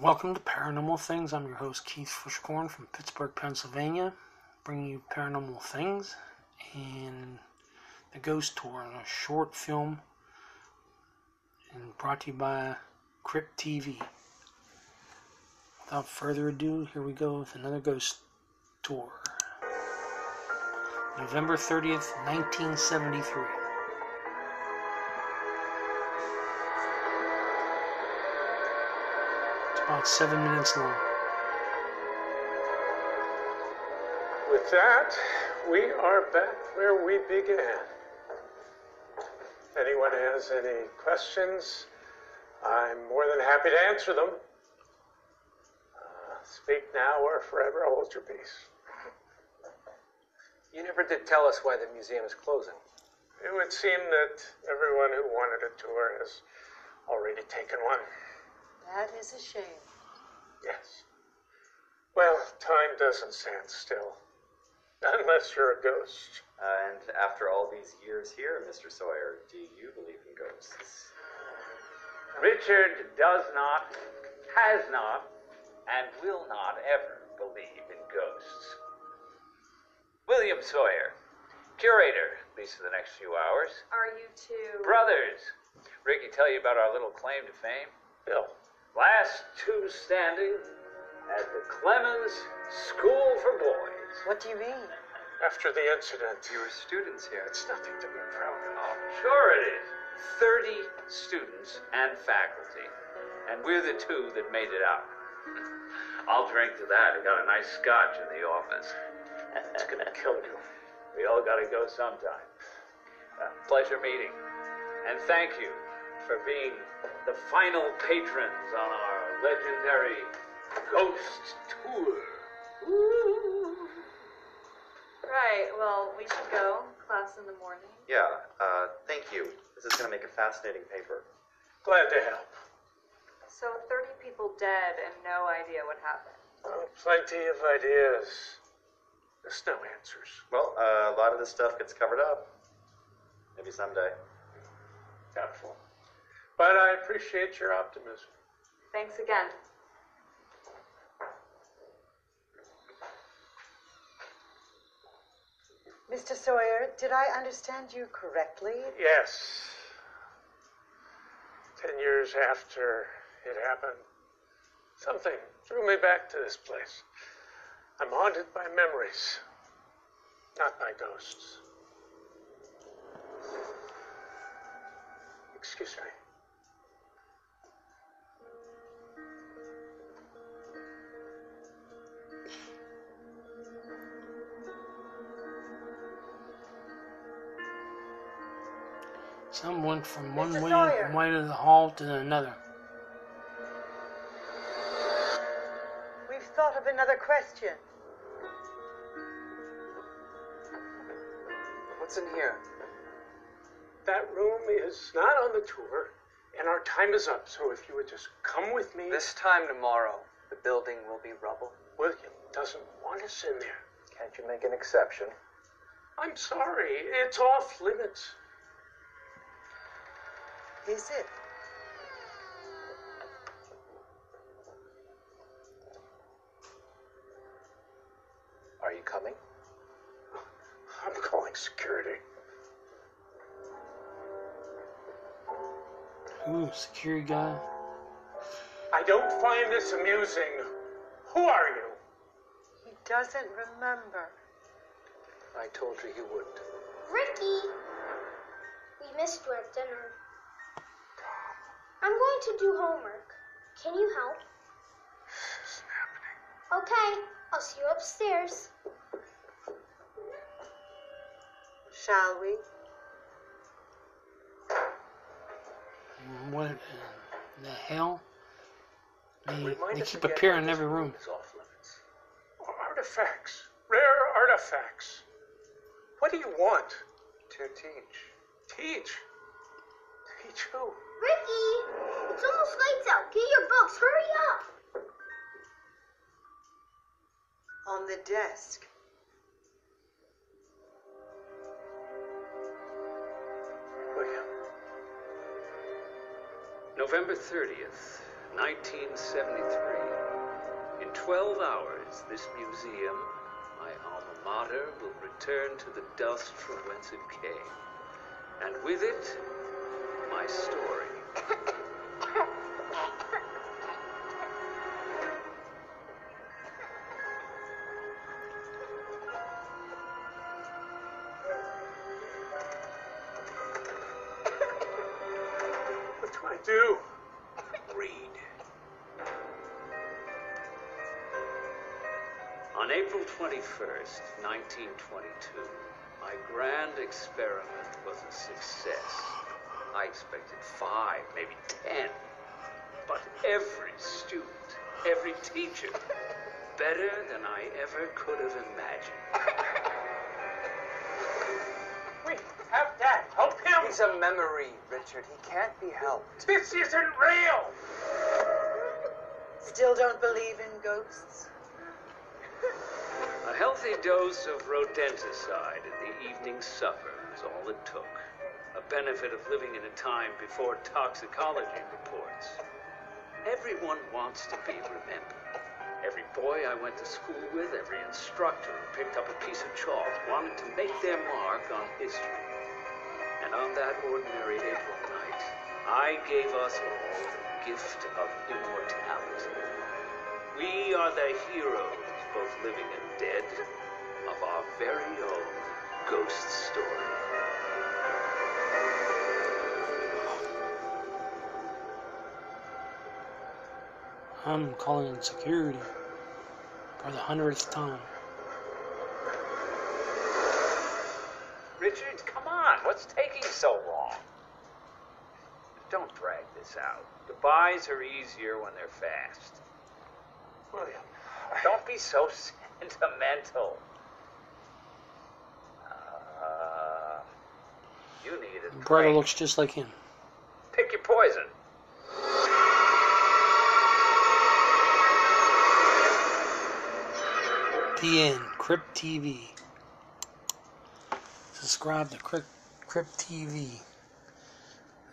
Welcome to Paranormal Things. I'm your host Keith Fishcorn from Pittsburgh, Pennsylvania, bringing you paranormal things and the Ghost Tour, a short film, and brought to you by Crypt TV. Without further ado, here we go with another Ghost Tour. November 30th, 1973. About seven minutes long. With that, we are back where we began. If anyone has any questions, I'm more than happy to answer them. Uh, speak now or forever hold your peace. You never did tell us why the museum is closing. It would seem that everyone who wanted a tour has already taken one. That is a shame. Yes. Well, time doesn't stand still. Unless you're a ghost. Uh, and after all these years here, Mr. Sawyer, do you believe in ghosts? Richard does not, has not, and will not ever believe in ghosts. William Sawyer, curator, at least for the next few hours. Are you two? Brothers, Ricky tell you about our little claim to fame? Bill. Last two standing at the Clemens School for Boys. What do you mean? After the incident, You were students here. it's nothing to be proud of. Oh, sure it is. 30 students and faculty. And we're the two that made it out. I'll drink to that. I got a nice scotch in the office. It's gonna kill you. We all gotta go sometime. Uh, pleasure meeting. And thank you for being the final patrons on our legendary Ghost Tour. Right. Well, we should go. Class in the morning. Yeah, uh, thank you. This is going to make a fascinating paper. Glad to help. So 30 people dead and no idea what happened. Oh, plenty of ideas. There's no answers. Well, uh, a lot of this stuff gets covered up. Maybe someday. Doubtful. But I appreciate your optimism. Thanks again. Mr. Sawyer, did I understand you correctly? Yes. Ten years after it happened, something drew me back to this place. I'm haunted by memories, not by ghosts. Excuse me. Some went from one Mr. way, way of the hall to another. We've thought of another question. What's in here? That room is not on the tour, and our time is up. So if you would just come with me. This time tomorrow, the building will be rubble. William doesn't want us in there. Can't you make an exception? I'm sorry, it's off limits. Is it? Are you coming? I'm calling security. Ooh, security guy. I don't find this amusing. Who are you? He doesn't remember. I told you he wouldn't. Ricky, we missed you at dinner. I'm going to do homework. Can you help? This happening. Okay, I'll see you upstairs. Shall we? What in the hell? They, they keep appearing in every room. is off limits. Oh, artifacts. Rare artifacts. What do you want? To teach. Teach. Teach desk. William. November 30th, 1973. In 12 hours, this museum, my alma mater, will return to the dust from whence it came. And with it, my story. I do? Read. On April 21st, 1922, my grand experiment was a success. I expected five, maybe ten. But every student, every teacher, better than I ever could have imagined. He's a memory, Richard. He can't be helped. This isn't real! Still don't believe in ghosts? A healthy dose of rodenticide in the evening supper was all it took. A benefit of living in a time before toxicology reports. Everyone wants to be remembered. Every boy I went to school with, every instructor who picked up a piece of chalk wanted to make their mark on history. And on that ordinary April night, I gave us all the gift of immortality. We are the heroes, both living and dead, of our very own ghost story. I'm calling in security for the hundredth time. Richard, come on. What's taking so long? Don't drag this out. Goodbyes are easier when they're fast. William, Don't be so sentimental. Uh, you need a Brother drink. looks just like him. Pick your poison. The end. Crypt TV. Subscribe to Crypt, Crypt TV.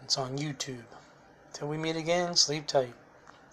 It's on YouTube. Till we meet again, sleep tight.